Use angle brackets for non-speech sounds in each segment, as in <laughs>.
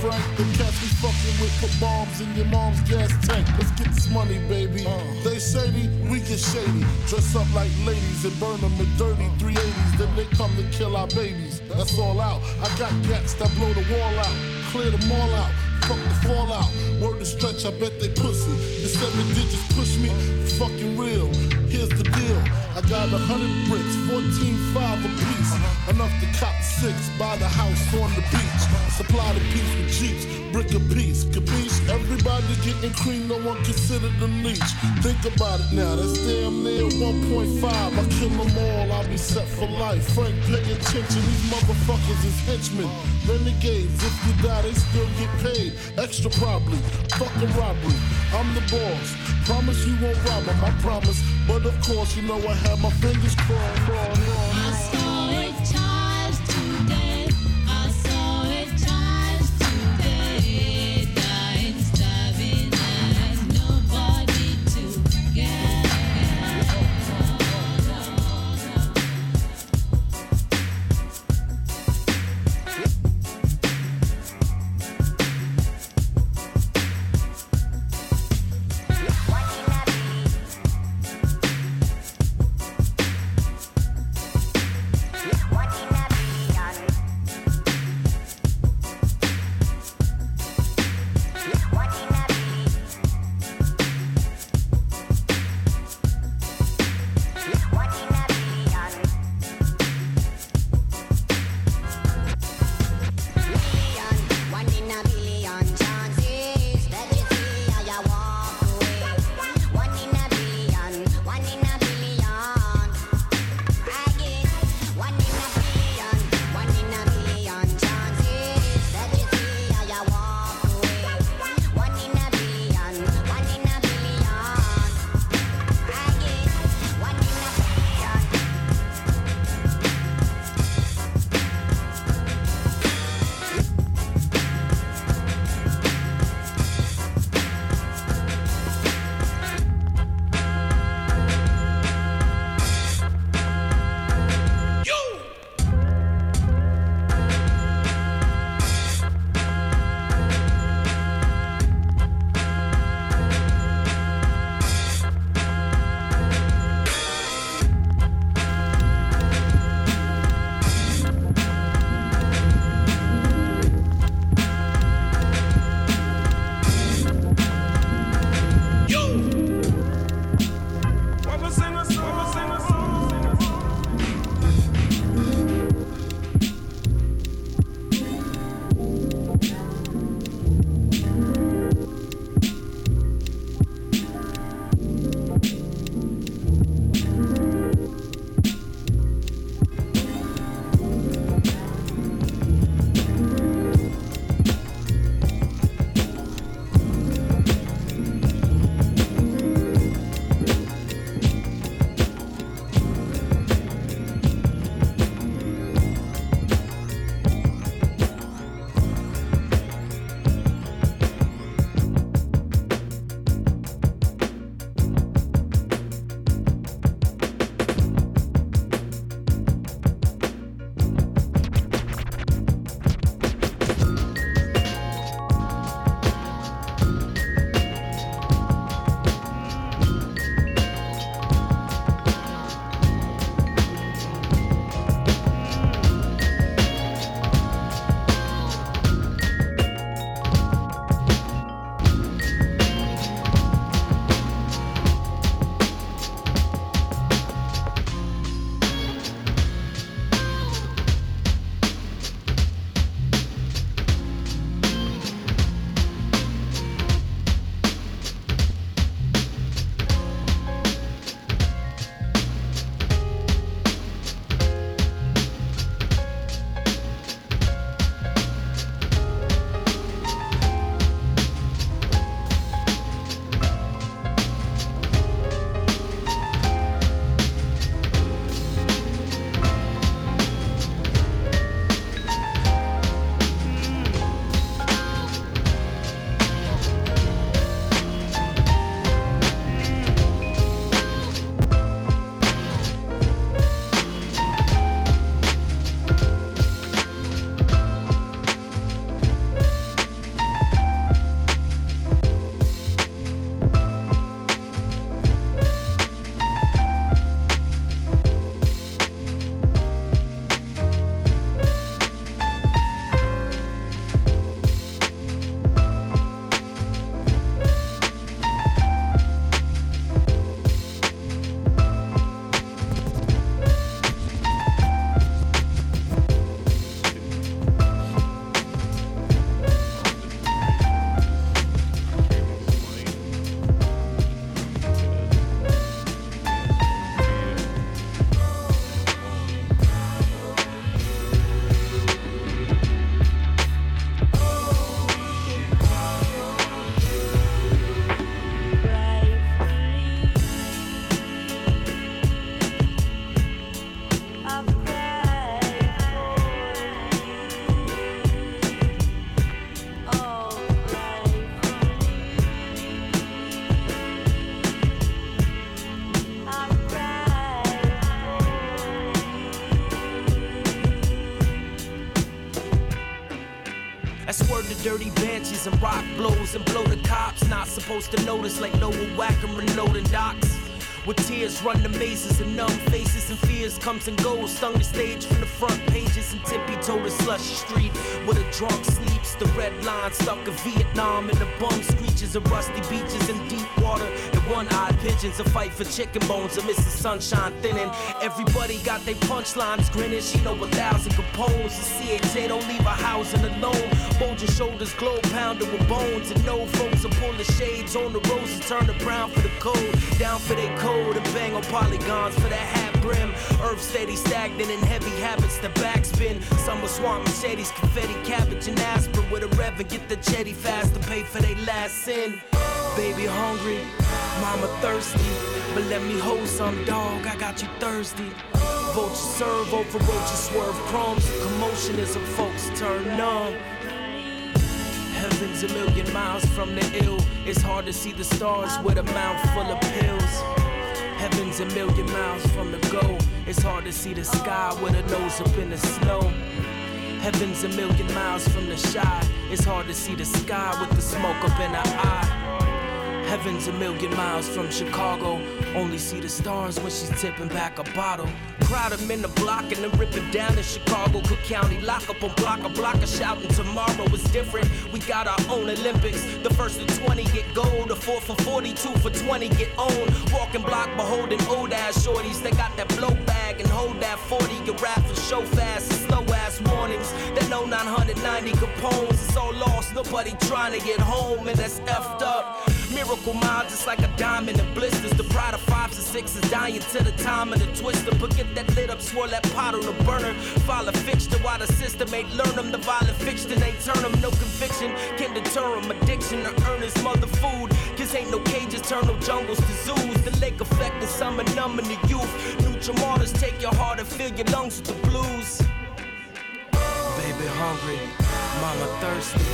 Frank. The cats we fucking with put bombs in your mom's gas tank. Let's get this money, baby. Uh. They shady, we get shady. Dress up like ladies and burn them in dirty 380s. Then they come to kill our babies. That's all out. I got gats that blow the wall out. Clear them all out. Fuck the fallout. Word to stretch, I bet they pussy. The seven digits push me. Fucking real. Here's the deal. I got a hundred bricks, 14 five a piece. Uh-huh. Enough to cop six, buy the house on the beach. Supply the piece with jeeps, brick a piece. Capiche? Everybody getting cream, no one considered them leech. Think about it now, that's damn near 1.5. I kill them all, I'll be set for life. Frank, pay attention, these motherfuckers is henchmen. Renegades, if you die, they still get paid. Extra probably, fucking robbery. I'm the boss. Promise you won't rob them, I promise. But of course, you know I have my fingers crossed. And blow the cops. Not supposed to notice like Noah Whacker and Nolan docks. With tears run the mazes and numb faces and fears comes and goes. Stung the stage from the front pages and tippy toe the slushy street where the drunk sleeps. The red line stuck in Vietnam and the bum screeches of rusty beaches and deep water. And one-eyed pigeons a fight for chicken bones and Mrs. Sunshine thinning. Everybody got their punchlines grinning. She know a thousand components. The CHA don't leave a housing alone. Hold your shoulders, glow pounder with bones. And no folks are pull the shades on the roses, turn the brown for the cold, down for their cold. And bang on polygons for that hat brim. Earth steady, stagnant, and heavy habits. The backspin. Summer swamp, machetes, confetti, cabbage, and aspirin. With a rev and get the jetty fast to pay for their last sin. Baby hungry, mama thirsty. But let me hold some dog, I got you thirsty. Vultures serve over roaches, swerve crumbs. Commotion as some folks turn numb. Heaven's a million miles from the ill. It's hard to see the stars with a mouth full of pills. Heaven's a million miles from the goal. It's hard to see the sky with a nose up in the snow. Heaven's a million miles from the shy. It's hard to see the sky with the smoke up in her eye. Heaven's a million miles from Chicago. Only see the stars when she's tipping back a bottle. Crowd 'em in the block and then rip it down in Chicago. Cook County, lock up on block a block a shouting tomorrow is different. We got our own Olympics. The first to 20 get gold, the four for 42 for 20 get owned. Walking block beholding old ass shorties. They got that blow bag and hold that 40. You rap for show fast and slow ass warnings. That no 990 components. It's all lost, nobody trying to get home, and that's effed up. Miracle miles, it's like a diamond in blisters. The pride of fives and sixes dying to the time of the twister. But get that lit up, swirl that pot on the burner. A fixture while the system ain't learn them. The violent fiction ain't turn them. No conviction can deter them. Addiction to earn his mother food. Cause ain't no cages, turn no jungles to zoos. The lake effect is summer numbing the youth. Neutral martyrs take your heart and fill your lungs with the blues. Baby hungry, mama thirsty.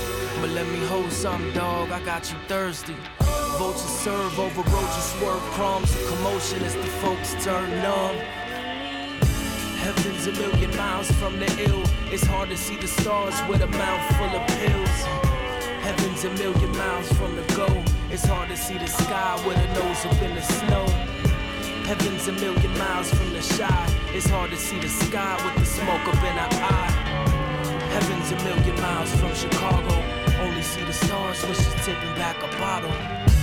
But let me hold some, dog. I got you thirsty. Vultures serve over roaches, swerve crumbs. Commotion as the folks turn numb. Heaven's a million miles from the ill. It's hard to see the stars with a mouth full of pills. Heaven's a million miles from the goal. It's hard to see the sky with a nose up in the snow. Heaven's a million miles from the shy. It's hard to see the sky with the smoke up in our eye. Heaven's a million miles from Chicago. Only see the stars when she's tipping back a bottle.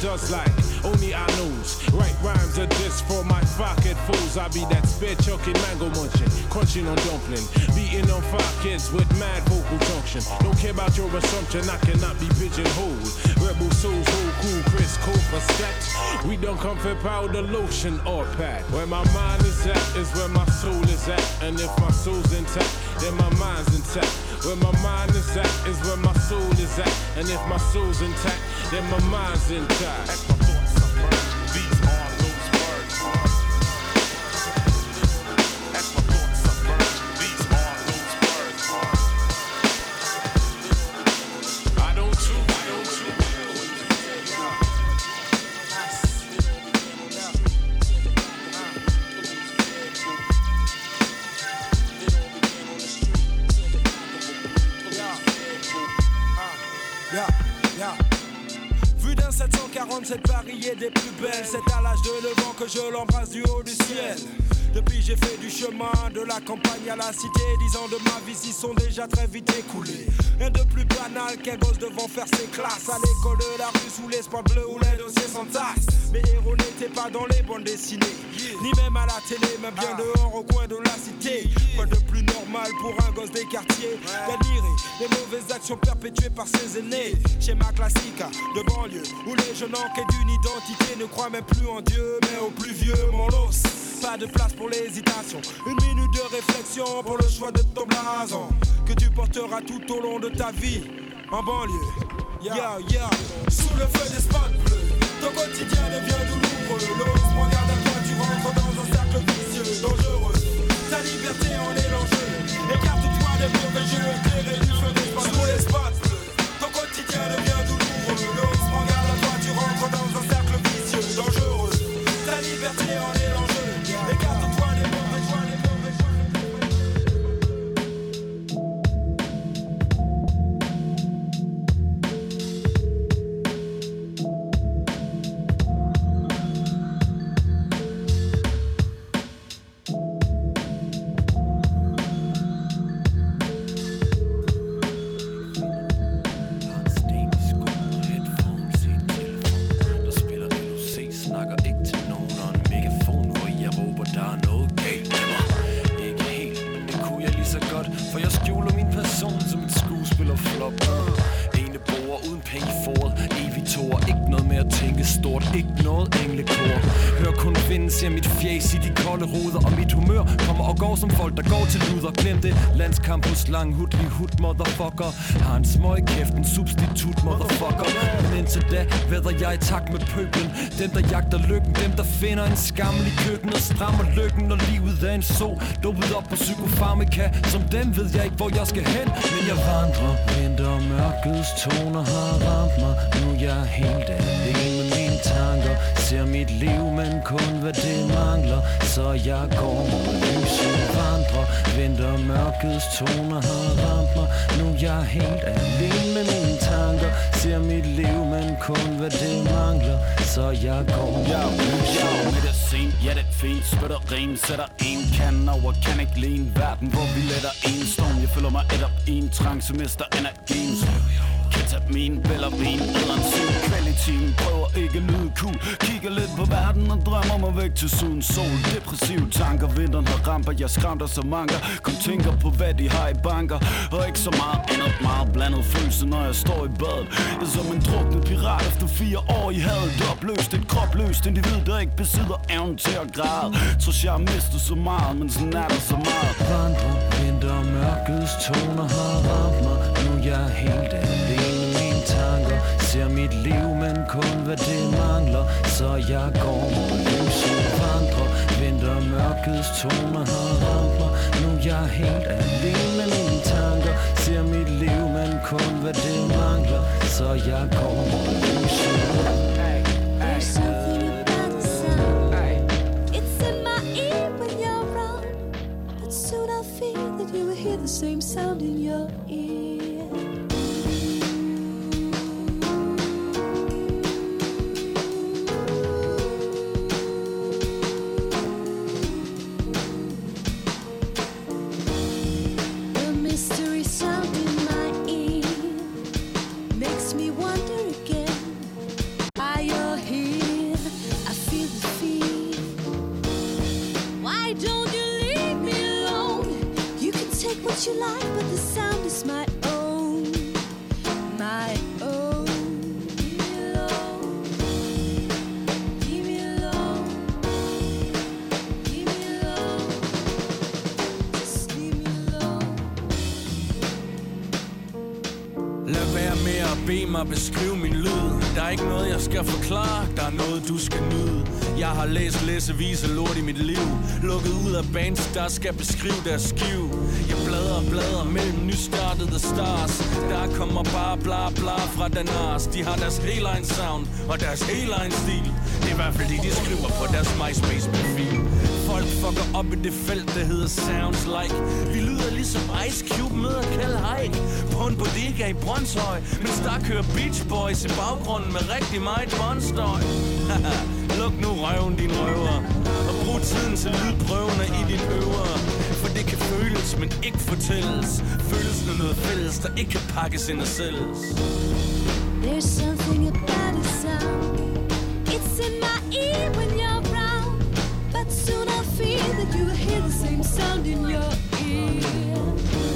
Does like. Only I knows. Right rhymes are just for my pocket fools. I be that spit chucking mango munching, crunching on dumpling, beating on five kids with mad vocal junction. Don't care about your assumption, I cannot be pigeonholed. Rebel souls, whole cool, Chris, cold for stats. We don't come for powder, lotion, or pad. Where my mind is at is where my soul is at. And if my soul's intact, then my mind's intact. Where my mind is at is where my soul is at. And if my soul's intact, then my mind's intact. Que je l'embrasse du haut du ciel. Depuis j'ai fait du chemin de la campagne à la cité Dix ans de ma vie s'y sont déjà très vite écoulés. Rien de plus banal qu'un gosse devant faire ses classes. À l'école de la rue sous les spots bleus ou les dossiers sans tasse Mes héros n'étaient pas dans les bandes dessinées. Ni même à la télé, mais bien dehors au coin de la cité. Quoi de plus normal pour un gosse des quartiers D'admirer les mauvaises actions perpétuées par ses aînés? Schéma classique de banlieue Où les jeunes en quête d'une identité ne croient même plus en Dieu Mais au plus vieux mon los pas de place pour l'hésitation. Une minute de réflexion pour le choix de ton blason que tu porteras tout au long de ta vie en banlieue. Yeah, yeah. Sous le feu des spots bleus, ton quotidien devient douloureux. L'os prend garde à toi, tu rentres dans un cercle vicieux, dangereux. Ta liberté en est l'enjeu. Écarte-toi des mauvais jeux éclairés du feu des spots Sous les spots ton quotidien devient douloureux. L'os prend garde à toi, tu rentres dans un cercle Men indtil da væder jeg i takt med pøblen. Dem, der jagter lykken, dem, der finder en skammel i køkkenet Strammer lykken, når livet er en så Dopet op på psykofarmika. Som dem ved jeg ikke, hvor jeg skal hen. Men jeg vandrer, vinter mørkets toner har ramt mig. Nu er jeg helt alene med mine tanker. Ser mit liv, men kun hvad det mangler. Så jeg går mod lyset vandrer Vinter mørkets toner har ramt mig. Nu er jeg helt alene med mine Ser mit liv, men kun hvad det mangler. Så jeg går. Mod lyset medicin, ja det er fint. Spytter rim, sætter en kan over Kan ikke lide en verden, hvor vi letter en storm. Jeg føler mig et op i en trang, så mister energien. Ketamin, Bellerin, æderen syg Kvalitin, prøver ikke lyde cool Kigger lidt på verden og drømmer mig væk til syden Sol, depressive tanker, vinteren har ramper Jeg skræmter så mange, kun tænker på hvad de har i banker. Og ikke så meget andet, meget blandet følelse Når jeg står i badet. Jeg er som en druknet pirat efter fire år i havet. Opløst, et kropløst individ, der ikke besidder evnen til at græde. Tror jeg har mistet så meget, men sådan er der så meget. Vandrer Vinter mørkets toner har ramt mig. Nu er jeg helt Ser mit liv, men kun hvad det mangler. Så jeg går mod lyset vandrer. Vinter mørkets toner har ramt mig. Nu er jeg helt alene med mine tanker. Ser mit liv, men kun hvad det mangler. Så jeg går mod lyset. There's something about soon I feel that you will hear the same sound in your ear. Mig beskrive min lyd. Der er ikke noget jeg skal forklare. Der er noget du skal nyde. Jeg har læst læsevis af lort i mit liv. Lukket ud af bands der skal beskrive deres skiv. Jeg bladrer og bladrer mellem nystartede stars. Der kommer bare bla bla fra Danars De har deres helt egen sound og deres helt egen stil. Det er i hvert fald det de skriver på deres MySpace profil. Folk fucker op i det felt, der hedder Sounds Like. Vi lyder ligesom Ice Cube møder kalde hike På en bodega i Brøndshøj Mens der kører Beach Boys i baggrunden med rigtig meget båndstøj. <laughs> Luk nu røven, din røver Og brug tiden til lydprøvene i din øver For det kan føles, men ikke fortælles. Følelsen er noget fælles, der ikke kan pakkes ind og sælges. There's something about the sound. It's in my ear when you're around. But soon that you will hear the same sound in your ear.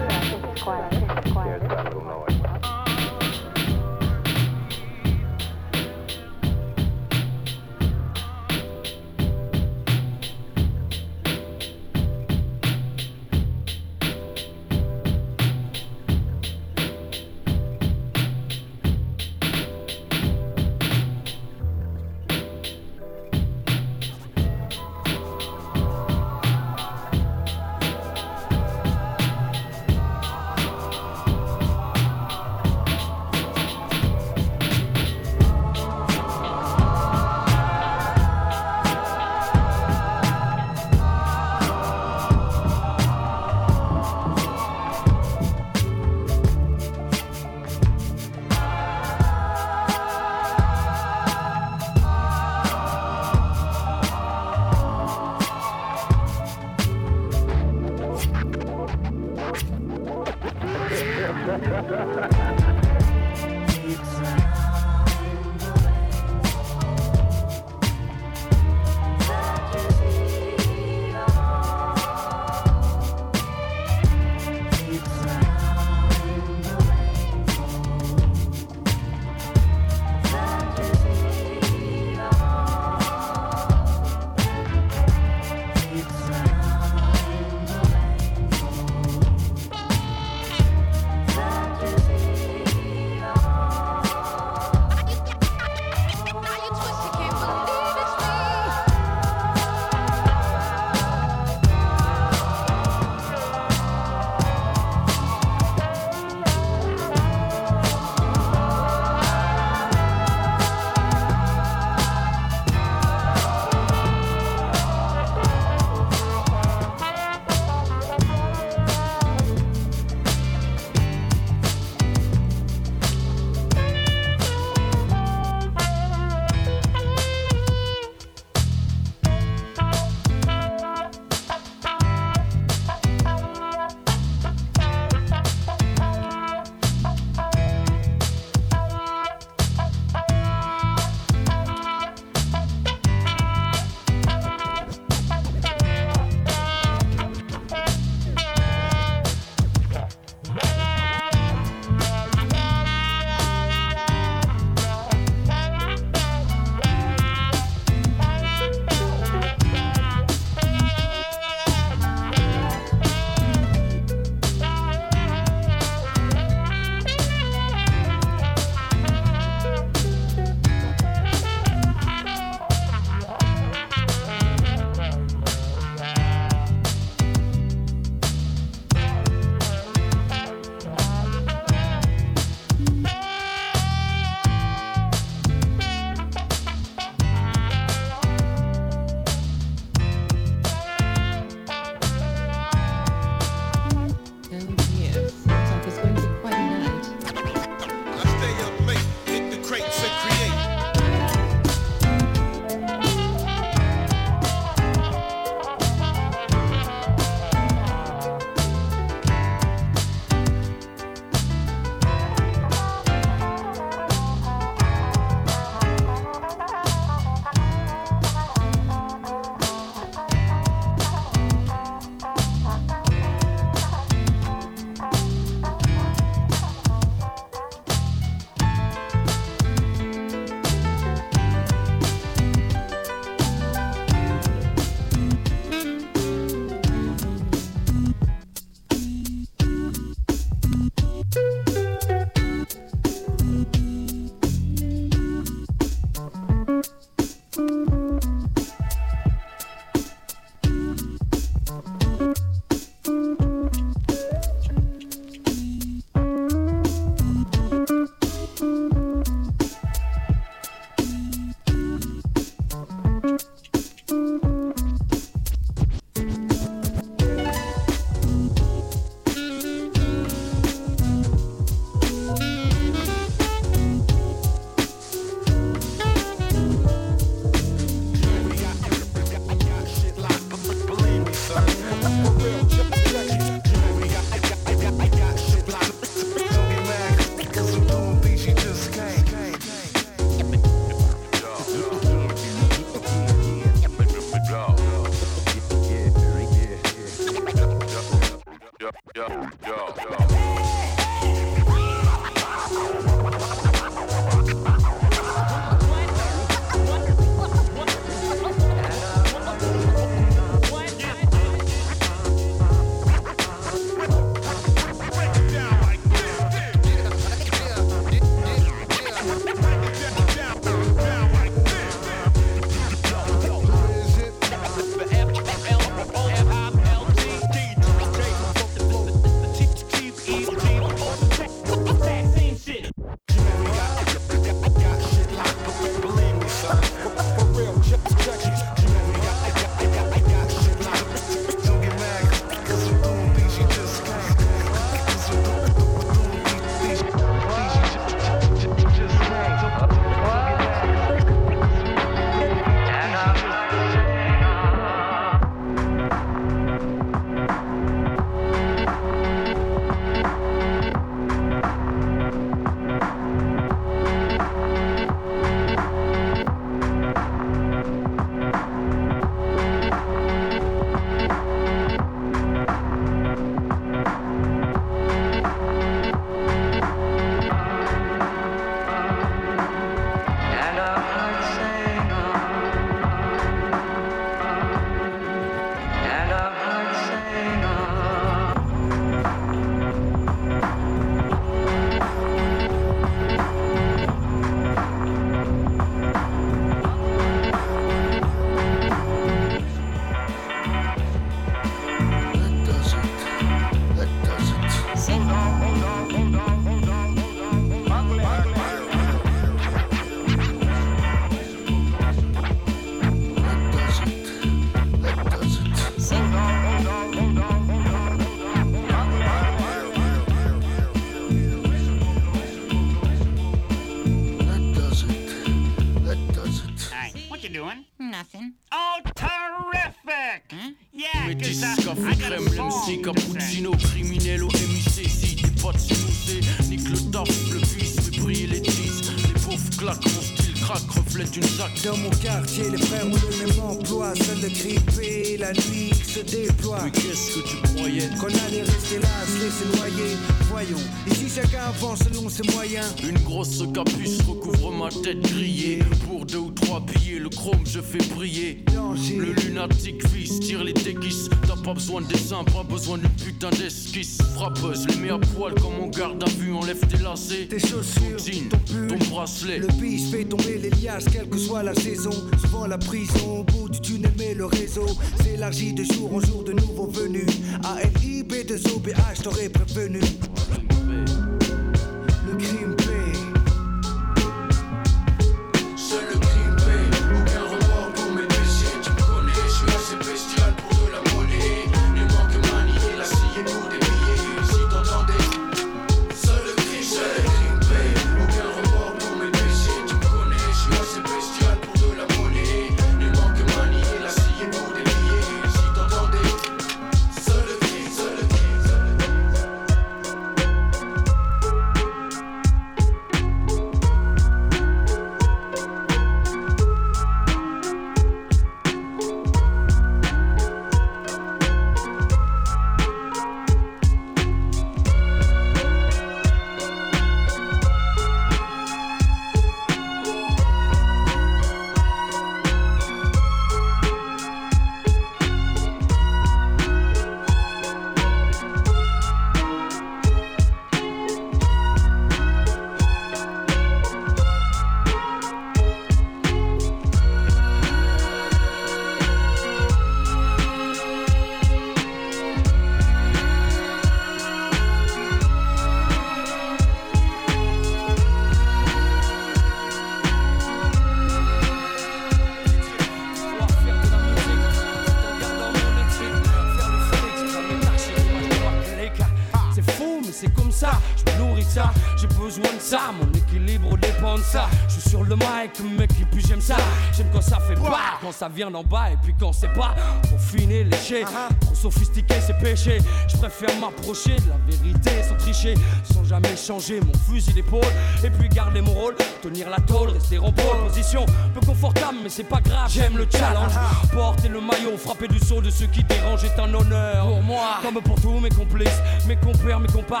mon équilibre dépend de ça. Je suis sur le mic, mec, et puis j'aime ça. J'aime quand ça fait pas, quand ça vient d'en bas, et puis quand c'est pas confiné, léché. Ah Trop ah. sophistiqué, c'est péché. Je préfère m'approcher de la vérité sans tricher, sans jamais changer mon fusil d'épaule. Et puis garder mon rôle, tenir la tôle, rester en pôle. Position peu confortable, mais c'est pas grave, j'aime le challenge. Ah Porter le maillot, frapper du saut de ceux qui dérangent est un honneur pour moi, comme pour tous mes complices, mes compères, mes compas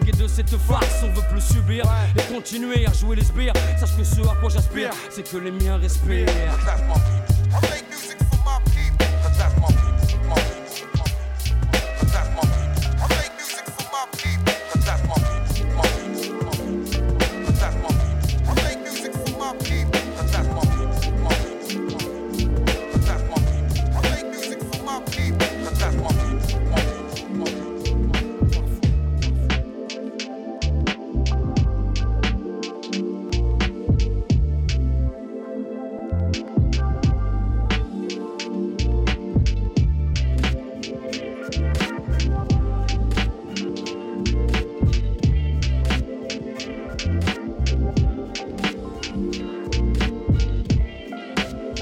de cette farce, on veut plus subir et continuer à jouer les sbires. Sache que ce à quoi j'aspire, c'est que les miens respirent.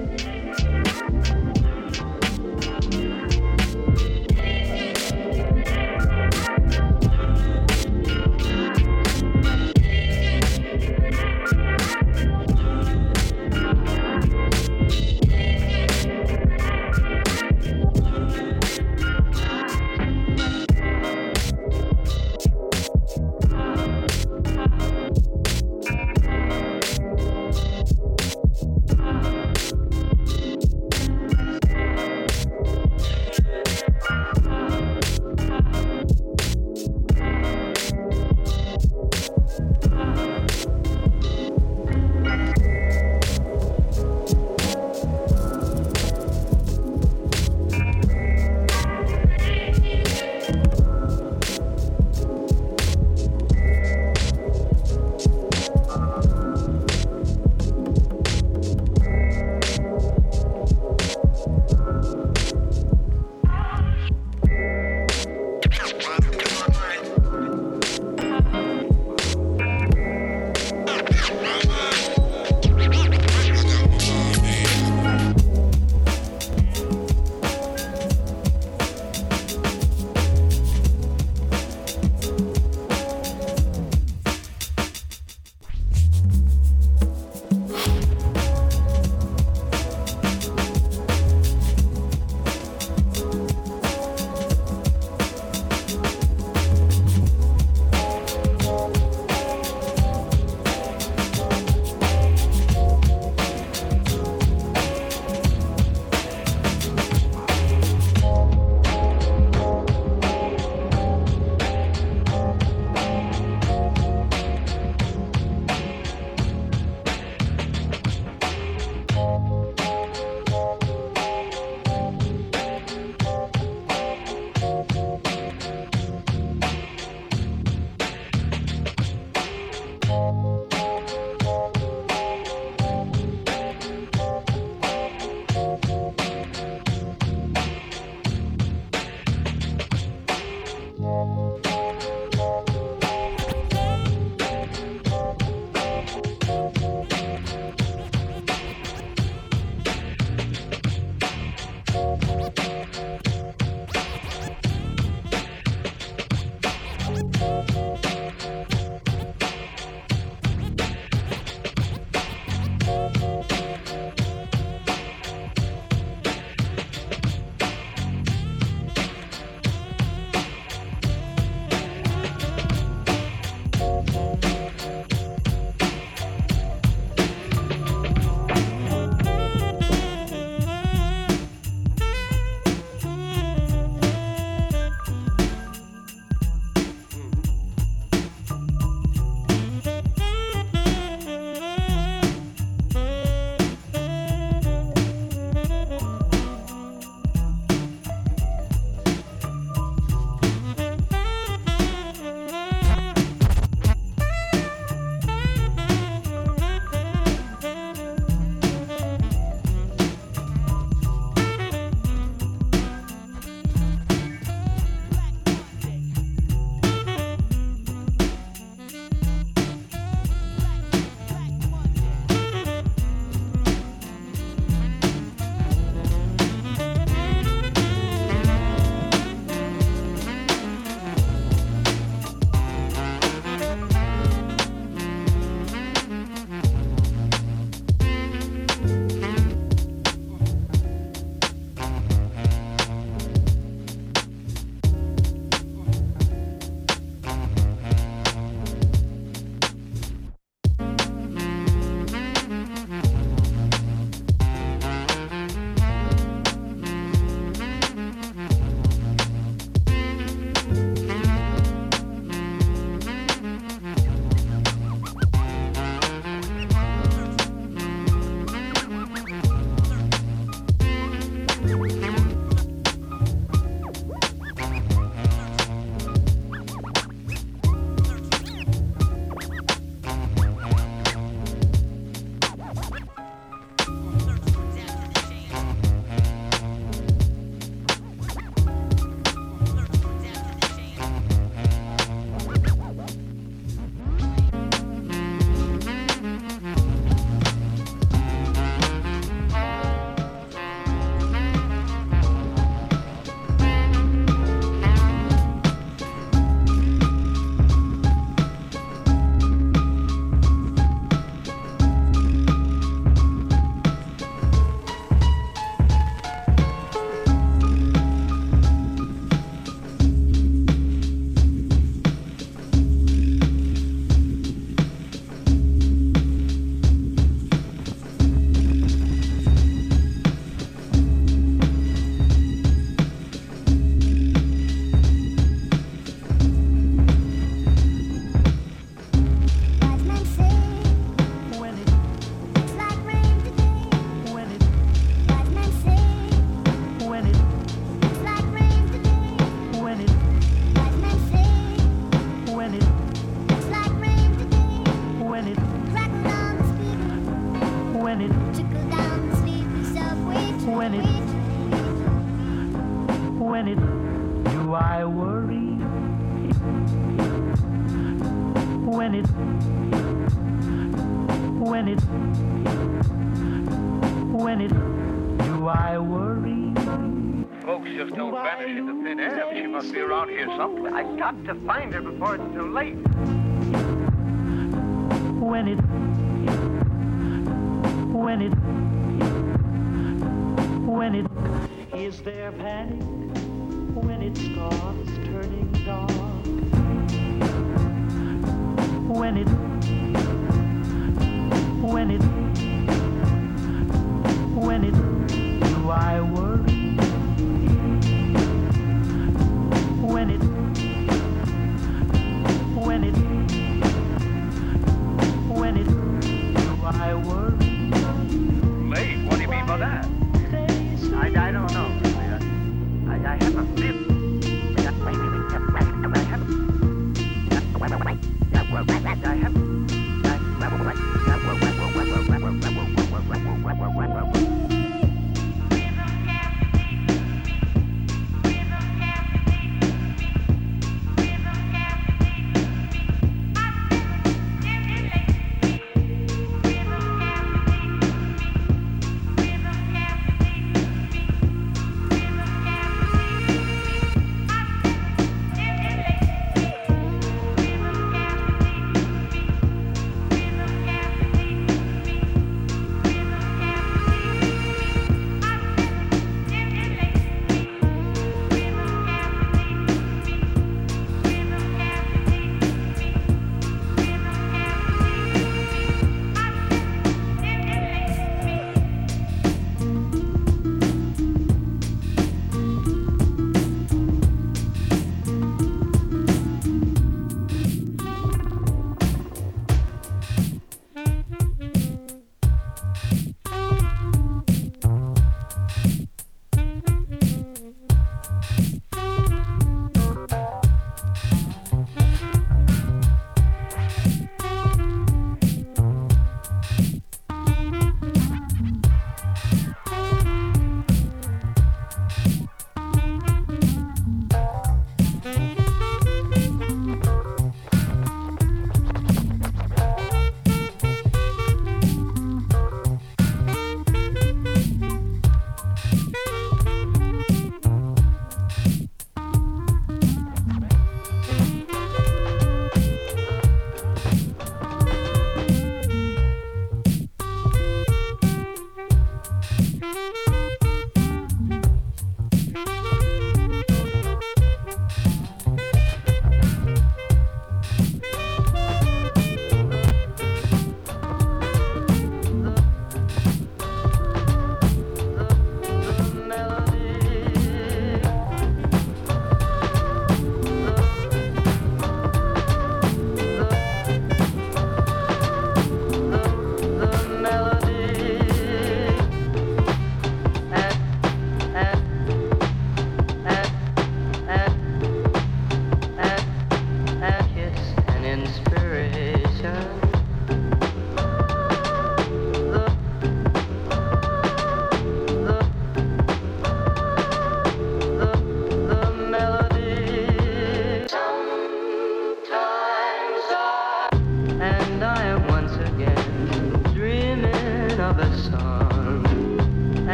much.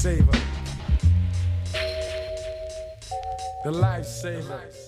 Lifesaver. The lifesaver.